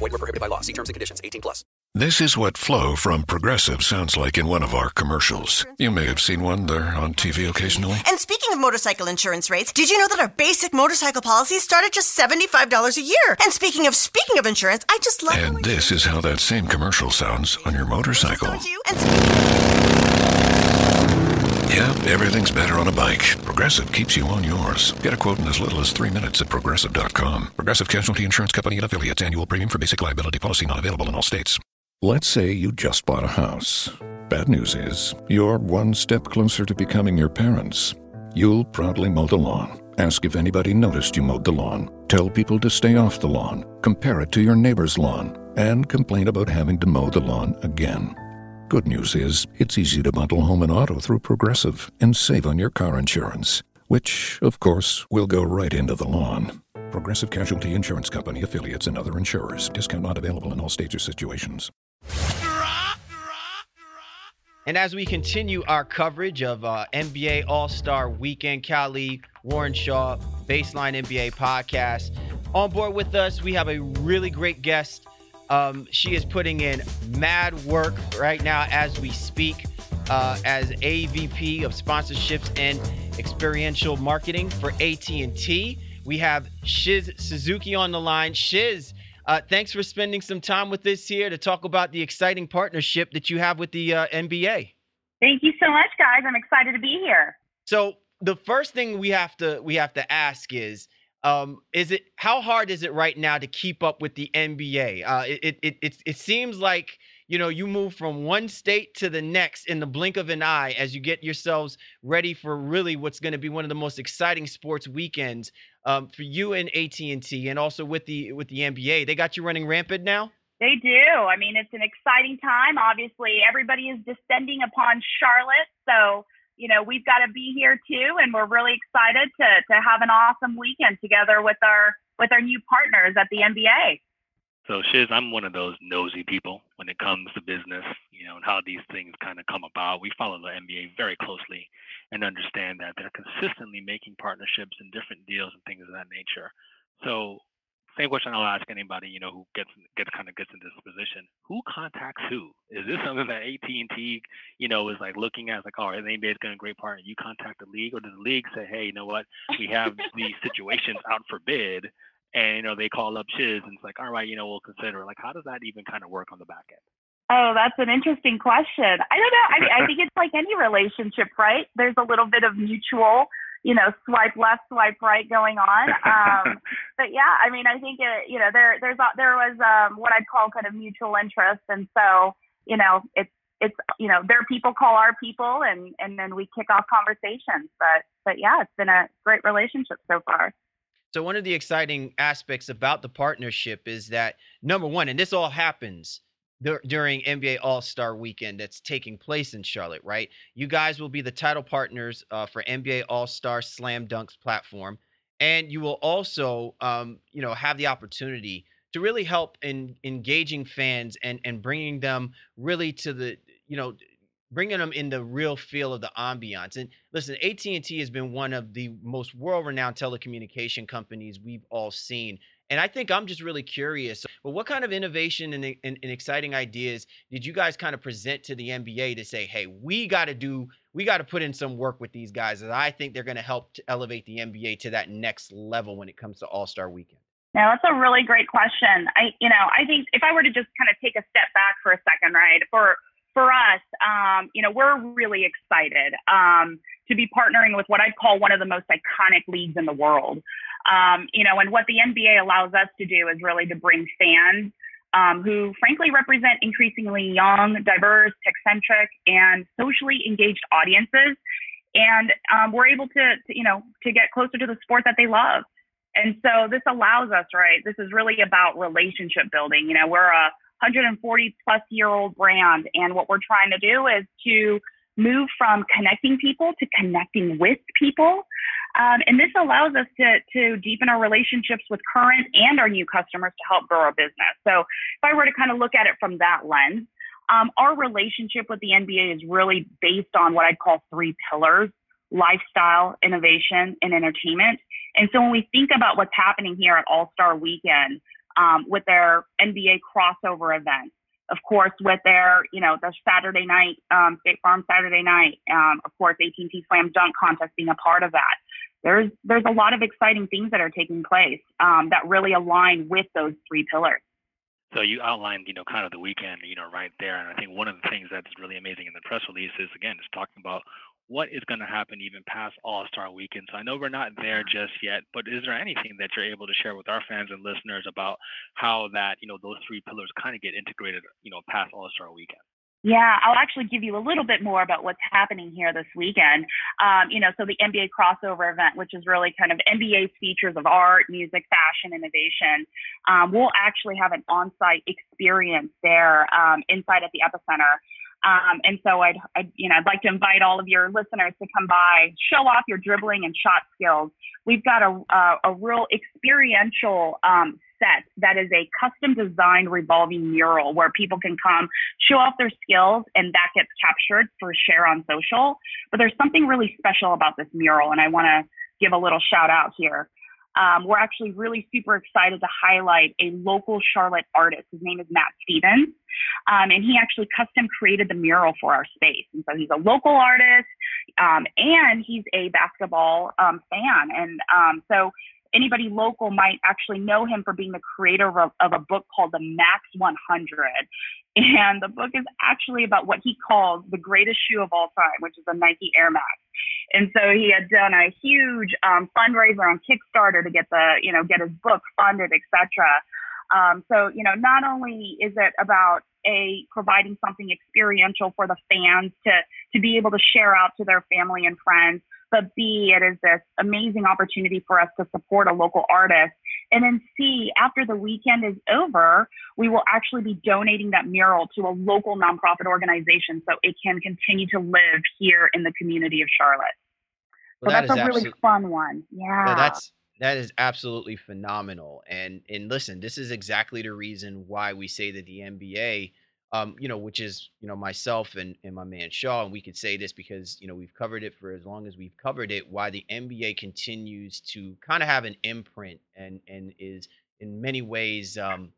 Void were prohibited by law. See terms and conditions. 18 plus. This is what Flo from Progressive sounds like in one of our commercials. You may have seen one. They're on TV occasionally. And speaking of motorcycle insurance rates, did you know that our basic motorcycle policies start at just $75 a year? And speaking of speaking of insurance, I just love And this is how that same commercial sounds on your motorcycle. You? And speaking Yeah, everything's better on a bike. Progressive keeps you on yours. Get a quote in as little as three minutes at progressive.com. Progressive Casualty Insurance Company and affiliates. Annual premium for basic liability policy not available in all states. Let's say you just bought a house. Bad news is, you're one step closer to becoming your parents. You'll proudly mow the lawn. Ask if anybody noticed you mowed the lawn. Tell people to stay off the lawn. Compare it to your neighbor's lawn. And complain about having to mow the lawn again. Good news is, it's easy to bundle home and auto through Progressive and save on your car insurance, which, of course, will go right into the lawn. Progressive Casualty Insurance Company affiliates and other insurers. Discount not available in all states or situations. And as we continue our coverage of uh, NBA All Star Weekend, Cali, Warren Shaw, Baseline NBA podcast, on board with us, we have a really great guest. Um, she is putting in mad work right now as we speak uh, as AVP of sponsorships and experiential marketing for AT&T. We have Shiz Suzuki on the line. Shiz, uh, thanks for spending some time with us here to talk about the exciting partnership that you have with the uh, NBA. Thank you so much, guys. I'm excited to be here. So the first thing we have to we have to ask is um, is it how hard is it right now to keep up with the NBA? Uh, it, it it it seems like you know you move from one state to the next in the blink of an eye as you get yourselves ready for really what's going to be one of the most exciting sports weekends um, for you and AT&T and also with the with the NBA. They got you running rampant now. They do. I mean, it's an exciting time. Obviously, everybody is descending upon Charlotte, so you know we've got to be here too, and we're really excited to to have an awesome weekend together with our with our new partners at the NBA. So Shiz, I'm one of those nosy people when it comes to business, you know, and how these things kind of come about. We follow the NBA very closely and understand that they're consistently making partnerships and different deals and things of that nature. So same question I'll ask anybody, you know, who gets gets kind of gets into this position. Who contacts who? Is this something that AT and T, you know, is like looking at like, all right, the NBA is going to great partner. You contact the league, or does the league say, hey, you know what, we have these situations out for bid, and you know they call up Shiz and it's like, all right, you know, we'll consider. Like, how does that even kind of work on the back end? Oh, that's an interesting question. I don't know. I mean, I think it's like any relationship, right? There's a little bit of mutual, you know, swipe left, swipe right going on. Um, but yeah, I mean, I think it, you know, there there's a, there was um, what I'd call kind of mutual interest, and so you know, it's it's you know, their people call our people, and and then we kick off conversations. But but yeah, it's been a great relationship so far. So one of the exciting aspects about the partnership is that number one, and this all happens dur- during NBA All Star Weekend that's taking place in Charlotte, right? You guys will be the title partners uh, for NBA All Star Slam Dunks platform, and you will also, um, you know, have the opportunity to really help in engaging fans and and bringing them really to the you know bringing them in the real feel of the ambiance. And listen, AT&T has been one of the most world-renowned telecommunication companies we've all seen. And I think I'm just really curious. But what kind of innovation and, and, and exciting ideas did you guys kind of present to the NBA to say, hey, we got to do, we got to put in some work with these guys that I think they're going to help to elevate the NBA to that next level when it comes to All Star Weekend? Now that's a really great question. I, you know, I think if I were to just kind of take a step back for a second, right? For for us, um, you know, we're really excited um, to be partnering with what I'd call one of the most iconic leagues in the world. Um, you know, and what the NBA allows us to do is really to bring fans um, who, frankly, represent increasingly young, diverse, tech-centric, and socially engaged audiences, and um, we're able to, to, you know, to get closer to the sport that they love. And so this allows us, right? This is really about relationship building. You know, we're a 140 plus year old brand, and what we're trying to do is to move from connecting people to connecting with people. Um, and this allows us to, to deepen our relationships with current and our new customers to help grow our business. So if I were to kind of look at it from that lens, um, our relationship with the NBA is really based on what I'd call three pillars lifestyle, innovation, and entertainment. And so when we think about what's happening here at All Star Weekend um, with their NBA crossover event, of course, with their, you know, the Saturday night, um, State Farm Saturday night, um, of course, AT&T Slam Dunk Contest being a part of that. There's there's a lot of exciting things that are taking place um, that really align with those three pillars. So you outlined, you know, kind of the weekend, you know, right there. And I think one of the things that's really amazing in the press release is, again, is talking about what is going to happen even past All Star Weekend. So I know we're not there just yet, but is there anything that you're able to share with our fans and listeners about how that, you know, those three pillars kind of get integrated, you know, past All Star Weekend? Yeah, I'll actually give you a little bit more about what's happening here this weekend. Um, you know, so the NBA crossover event, which is really kind of NBA's features of art, music, fashion, innovation, um, we'll actually have an on-site experience there um, inside at the epicenter. Um, and so I'd, I'd, you know, I'd like to invite all of your listeners to come by, show off your dribbling and shot skills. We've got a, a, a real experiential um, set that is a custom designed revolving mural where people can come show off their skills and that gets captured for share on social. But there's something really special about this mural, and I want to give a little shout out here. Um, we're actually really super excited to highlight a local Charlotte artist. His name is Matt Stevens, um, and he actually custom created the mural for our space. And so he's a local artist, um, and he's a basketball um, fan. And um, so anybody local might actually know him for being the creator of, of, a book called The Max 100. And the book is actually about what he calls the greatest shoe of all time, which is a Nike Air Max. And so he had done a huge um, fundraiser on Kickstarter to get the, you know, get his book funded, etc. Um, so, you know, not only is it about a providing something experiential for the fans to to be able to share out to their family and friends, but B, it is this amazing opportunity for us to support a local artist. And then C, after the weekend is over, we will actually be donating that mural to a local nonprofit organization so it can continue to live here in the community of Charlotte. Well, so that that's a really fun one. Yeah. yeah. That's that is absolutely phenomenal. And and listen, this is exactly the reason why we say that the NBA um, you know, which is, you know, myself and, and my man Shaw, and we could say this because, you know, we've covered it for as long as we've covered it, why the NBA continues to kind of have an imprint and and is in many ways um,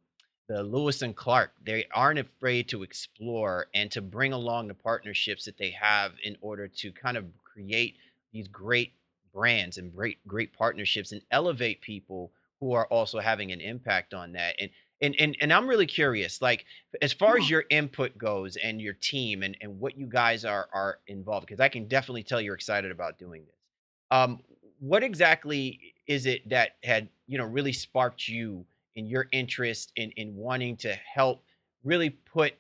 the Lewis and Clark. They aren't afraid to explore and to bring along the partnerships that they have in order to kind of create these great brands and great great partnerships and elevate people who are also having an impact on that. And and and and I'm really curious, like as far as your input goes and your team and and what you guys are are involved, because I can definitely tell you're excited about doing this. Um, what exactly is it that had you know really sparked you in your interest in in wanting to help really put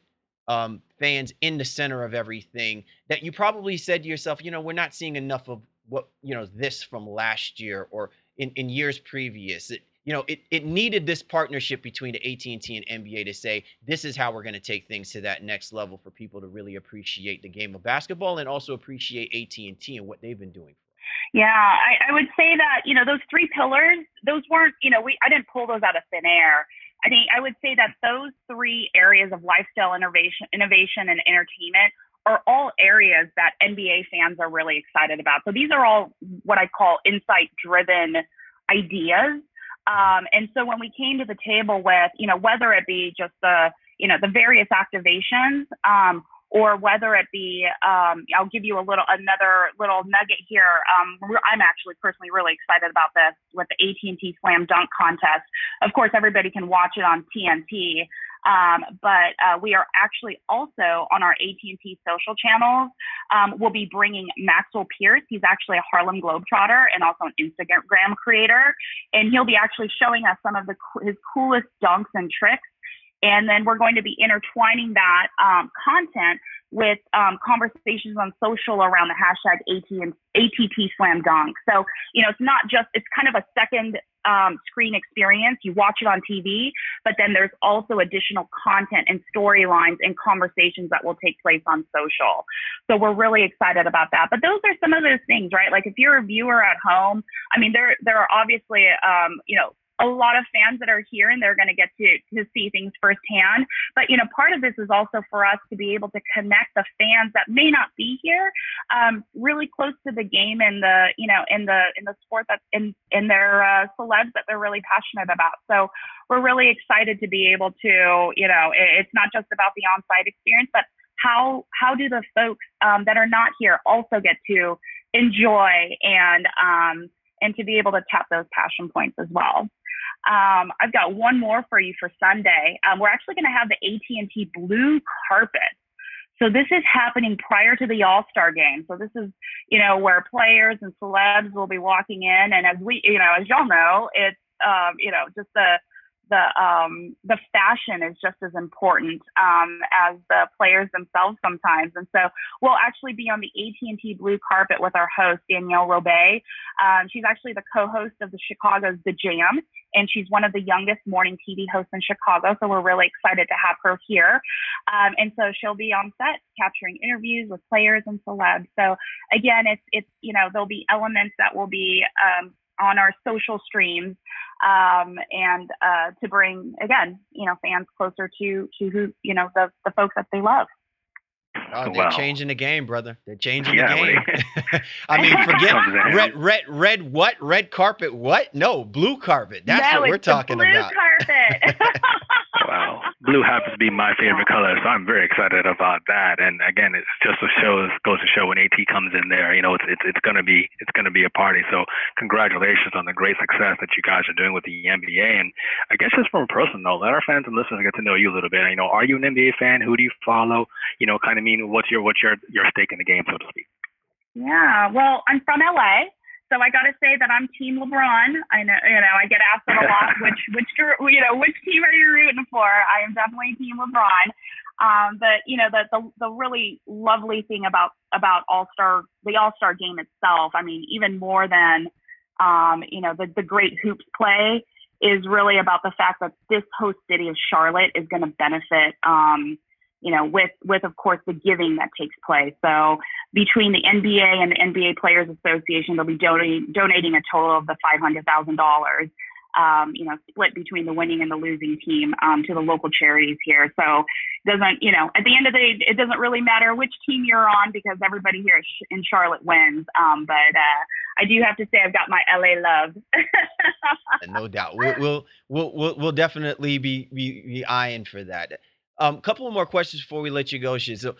um, fans in the center of everything that you probably said to yourself, you know, we're not seeing enough of what you know this from last year or in in years previous. It, you know, it, it needed this partnership between the AT&T and NBA to say this is how we're going to take things to that next level for people to really appreciate the game of basketball and also appreciate AT&T and what they've been doing. Yeah, I, I would say that you know those three pillars, those weren't you know we I didn't pull those out of thin air. I think I would say that those three areas of lifestyle innovation, innovation and entertainment are all areas that NBA fans are really excited about. So these are all what I call insight driven ideas. Um, and so when we came to the table with, you know, whether it be just the, you know, the various activations, um, or whether it be, um, I'll give you a little another little nugget here. Um, I'm actually personally really excited about this with the AT&T Slam Dunk contest. Of course, everybody can watch it on TNT. Um, but uh, we are actually also on our AT&T social channels. Um, we'll be bringing Maxwell Pierce. He's actually a Harlem Globetrotter and also an Instagram creator, and he'll be actually showing us some of the his coolest dunks and tricks and then we're going to be intertwining that um, content with um, conversations on social around the hashtag AT ATT Slam Dunk. So, you know, it's not just, it's kind of a second um, screen experience. You watch it on TV, but then there's also additional content and storylines and conversations that will take place on social. So we're really excited about that. But those are some of those things, right? Like if you're a viewer at home, I mean, there there are obviously, um, you know, a lot of fans that are here and they're going to get to to see things firsthand. But you know, part of this is also for us to be able to connect the fans that may not be here, um, really close to the game and the you know in the in the sport that's in in their uh, celebs that they're really passionate about. So we're really excited to be able to you know it, it's not just about the on-site experience, but how how do the folks um, that are not here also get to enjoy and um, and to be able to tap those passion points as well. Um, I've got one more for you for Sunday. Um, we're actually going to have the AT&T blue carpet. So this is happening prior to the All Star game. So this is, you know, where players and celebs will be walking in, and as we, you know, as y'all know, it's, um, you know, just the the um, the fashion is just as important um, as the players themselves sometimes. And so we'll actually be on the AT&T blue carpet with our host Danielle Robay. Um, she's actually the co-host of the Chicago's The Jam, and she's one of the youngest morning TV hosts in Chicago. So we're really excited to have her here. Um, and so she'll be on set capturing interviews with players and celebs. So again, it's it's you know there'll be elements that will be um, on our social streams um, and uh, to bring again you know fans closer to to who you know the the folks that they love Oh, they're wow. changing the game, brother. They're changing yeah, the game. I mean, forget red, red, red. What? Red carpet? What? No, blue carpet. That's no, what we're talking blue about. Carpet. wow, blue happens to be my favorite color, so I'm very excited about that. And again, it's just a show goes to show when AT comes in there, you know, it's it's, it's gonna be it's gonna be a party. So congratulations on the great success that you guys are doing with the NBA. And I guess just from a personal note, let our fans and listeners get to know you a little bit. You know, are you an NBA fan? Who do you follow? You know, kind of mean what's your what's your your stake in the game, so to speak? Yeah, well, I'm from LA, so I got to say that I'm Team LeBron. I know, you know, I get asked that a lot, which which you know, which team are you rooting for? I am definitely Team LeBron. Um, but you know, the, the the really lovely thing about about All Star the All Star game itself, I mean, even more than um, you know the the great hoops play is really about the fact that this host city of Charlotte is going to benefit. Um, you know, with with of course the giving that takes place. So between the NBA and the NBA Players Association, they'll be donating donating a total of the five hundred thousand dollars. Um, you know, split between the winning and the losing team um, to the local charities here. So doesn't you know at the end of the day, it doesn't really matter which team you're on because everybody here in Charlotte wins. Um, but uh, I do have to say I've got my LA love. no doubt, we'll, we'll we'll we'll we'll definitely be be, be eyeing for that. A um, couple more questions before we let you go, Shiz. So,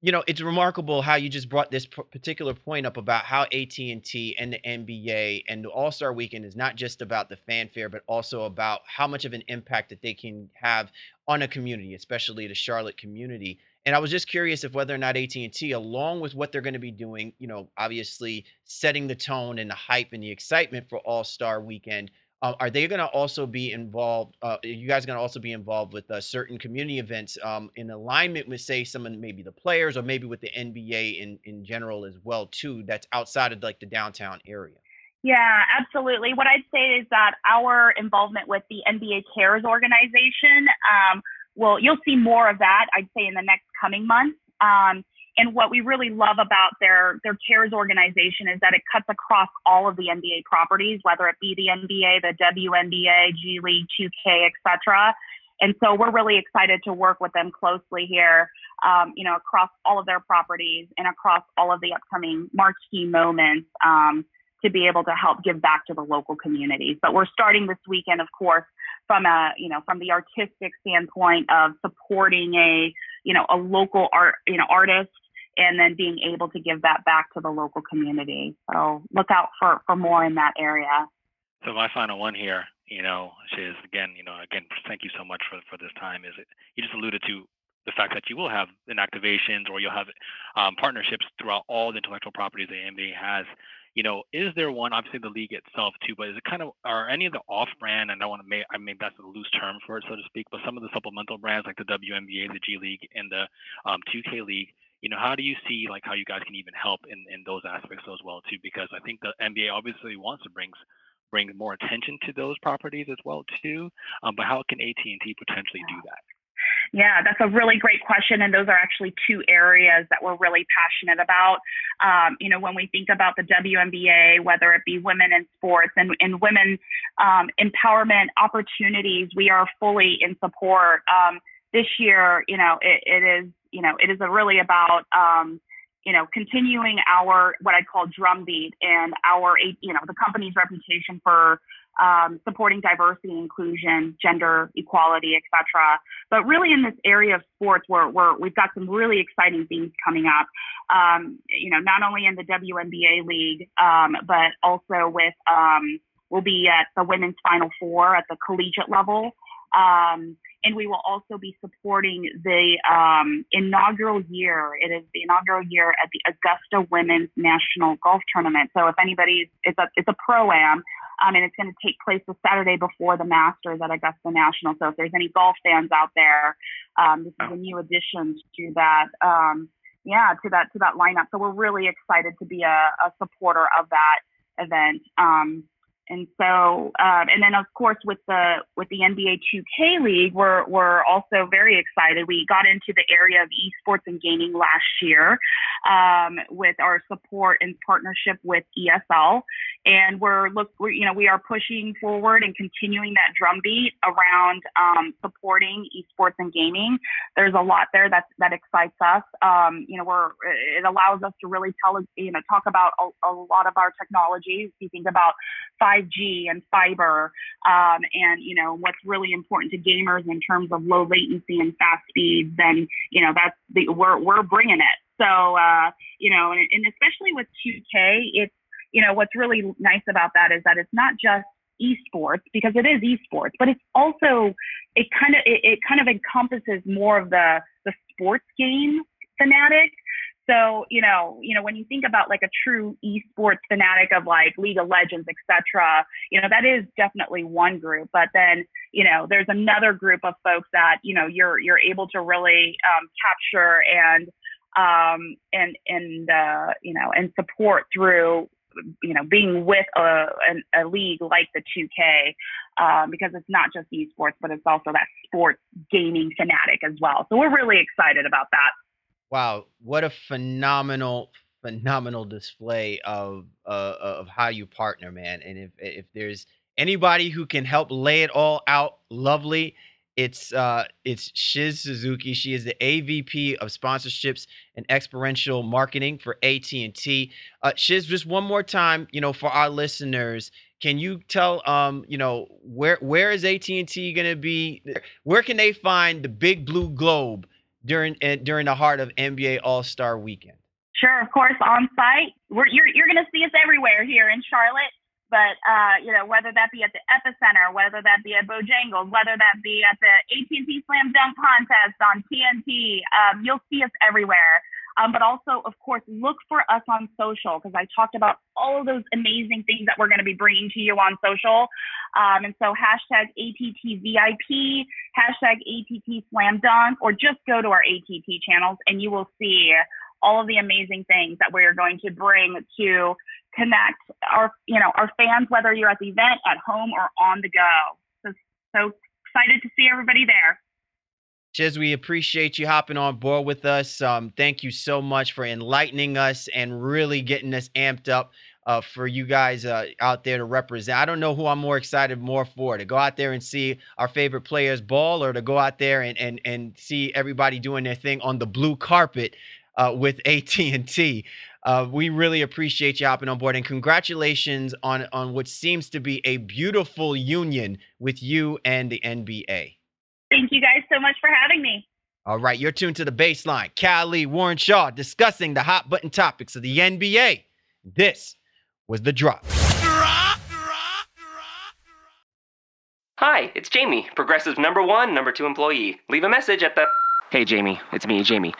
you know, it's remarkable how you just brought this particular point up about how AT and the NBA and the All Star Weekend is not just about the fanfare, but also about how much of an impact that they can have on a community, especially the Charlotte community. And I was just curious if whether or not AT and T, along with what they're going to be doing, you know, obviously setting the tone and the hype and the excitement for All Star Weekend, uh, are they going to also be involved? Uh, you guys going to also be involved with uh, certain community events um, in alignment with, say, some of maybe the players or maybe with the NBA in in general as well too? That's outside of like the downtown area. Yeah, absolutely. What I'd say is that our involvement with the NBA Cares organization, um, well, you'll see more of that. I'd say in the next coming months. Um, and what we really love about their their cares organization is that it cuts across all of the NBA properties, whether it be the NBA, the WNBA, G League, 2K, etc. And so we're really excited to work with them closely here, um, you know, across all of their properties and across all of the upcoming marquee moments um, to be able to help give back to the local communities. But we're starting this weekend, of course, from a you know from the artistic standpoint of supporting a you know a local art you know artist and then being able to give that back to the local community. So look out for for more in that area. So my final one here, you know, is again, you know, again, thank you so much for for this time. Is it you just alluded to the fact that you will have inactivations or you'll have um, partnerships throughout all the intellectual properties that NBA has you know, is there one? Obviously, the league itself too, but is it kind of are any of the off-brand? And I want to make I mean that's a loose term for it, so to speak. But some of the supplemental brands like the WNBA, the G League, and the um, 2K League. You know, how do you see like how you guys can even help in in those aspects as well too? Because I think the NBA obviously wants to bring bring more attention to those properties as well too. Um, but how can AT&T potentially do that? Yeah, that's a really great question. And those are actually two areas that we're really passionate about. Um, you know, when we think about the WNBA, whether it be women in sports and, and women um, empowerment opportunities, we are fully in support. Um, this year, you know, it, it is, you know, it is really about, um, you know, continuing our what I call drumbeat and our, you know, the company's reputation for um, supporting diversity, inclusion, gender equality, etc. But really, in this area of sports, we're, we're, we've got some really exciting things coming up. Um, you know, not only in the WNBA league, um, but also with um, we'll be at the women's Final Four at the collegiate level. Um, and we will also be supporting the um, inaugural year. It is the inaugural year at the Augusta Women's National Golf Tournament. So if anybody's, it's a it's a pro am, um, and it's going to take place the Saturday before the Masters at Augusta National. So if there's any golf fans out there, um, this is a new addition to that. Um, yeah, to that to that lineup. So we're really excited to be a, a supporter of that event. Um, and so, um, and then of course with the with the NBA 2K League, we're we're also very excited. We got into the area of esports and gaming last year um, with our support and partnership with ESL, and we're look we're, you know we are pushing forward and continuing that drumbeat around um, supporting esports and gaming. There's a lot there that that excites us. Um, you know, we're it allows us to really tell you know talk about a, a lot of our technologies. You think about five 5G and fiber, um, and you know what's really important to gamers in terms of low latency and fast speeds. And you know that's the we're we're bringing it. So uh, you know, and, and especially with 2K, it's you know what's really nice about that is that it's not just esports because it is esports, but it's also it kind of it, it kind of encompasses more of the the sports game fanatic so, you know, you know, when you think about like a true esports fanatic of like League of Legends, etc., you know, that is definitely one group. But then, you know, there's another group of folks that, you know, you're you're able to really um, capture and um, and and uh, you know and support through you know being with a, a, a league like the 2K um, because it's not just esports, but it's also that sports gaming fanatic as well. So we're really excited about that. Wow, what a phenomenal, phenomenal display of uh, of how you partner, man. And if if there's anybody who can help lay it all out lovely, it's uh it's Shiz Suzuki. She is the AVP of sponsorships and experiential marketing for AT&T. Uh, Shiz, just one more time, you know, for our listeners, can you tell um you know where where is AT&T going to be? Where can they find the big blue globe? during uh, during the heart of NBA All Star Weekend? Sure, of course, on site. We're, you're you're going to see us everywhere here in Charlotte. But uh, you know, whether that be at the Epicenter, whether that be at Bojangles, whether that be at the AT&T Slam Dunk Contest on TNT, um, you'll see us everywhere. Um, but also, of course, look for us on social because I talked about all of those amazing things that we're going to be bringing to you on social. Um, and so hashtag ATTVIP, hashtag ATT Slam Dunk, or just go to our ATT channels and you will see all of the amazing things that we're going to bring to connect our, you know, our fans, whether you're at the event, at home, or on the go. So, so excited to see everybody there. Shiz, we appreciate you hopping on board with us. Um, thank you so much for enlightening us and really getting us amped up uh, for you guys uh, out there to represent. I don't know who I'm more excited more for to go out there and see our favorite players ball or to go out there and and and see everybody doing their thing on the blue carpet uh, with AT&T. Uh, we really appreciate you hopping on board and congratulations on on what seems to be a beautiful union with you and the NBA. Thank you guys so much for having me. All right, you're tuned to the baseline. Callie Warren Shaw discussing the hot button topics of the NBA. This was the drop. Hi, it's Jamie, Progressive number one, number two employee. Leave a message at the. Hey, Jamie, it's me, Jamie.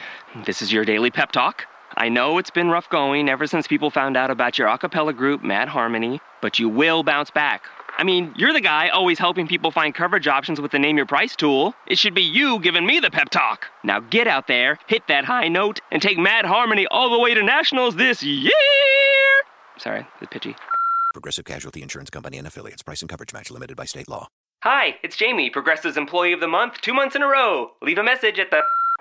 This is your daily pep talk. I know it's been rough going ever since people found out about your a cappella group, Mad Harmony, but you will bounce back. I mean, you're the guy always helping people find coverage options with the Name Your Price tool. It should be you giving me the pep talk. Now get out there, hit that high note, and take Mad Harmony all the way to nationals this year. Sorry, the pitchy. Progressive Casualty Insurance Company and affiliates. Price and coverage match limited by state law. Hi, it's Jamie, Progressive's Employee of the Month, two months in a row. Leave a message at the.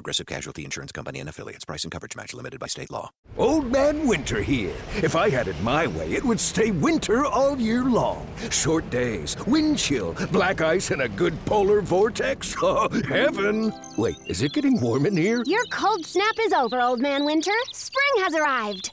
Progressive Casualty Insurance Company and affiliates. Price and coverage match limited by state law. Old Man Winter here. If I had it my way, it would stay winter all year long. Short days, wind chill, black ice, and a good polar vortex. Oh, heaven! Wait, is it getting warm in here? Your cold snap is over, Old Man Winter. Spring has arrived.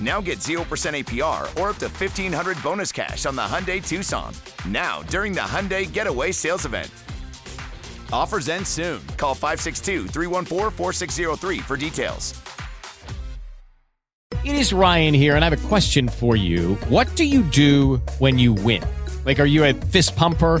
Now get 0% APR or up to 1500 bonus cash on the Hyundai Tucson. Now, during the Hyundai Getaway Sales Event. Offers end soon. Call 562 314 4603 for details. It is Ryan here, and I have a question for you. What do you do when you win? Like, are you a fist pumper?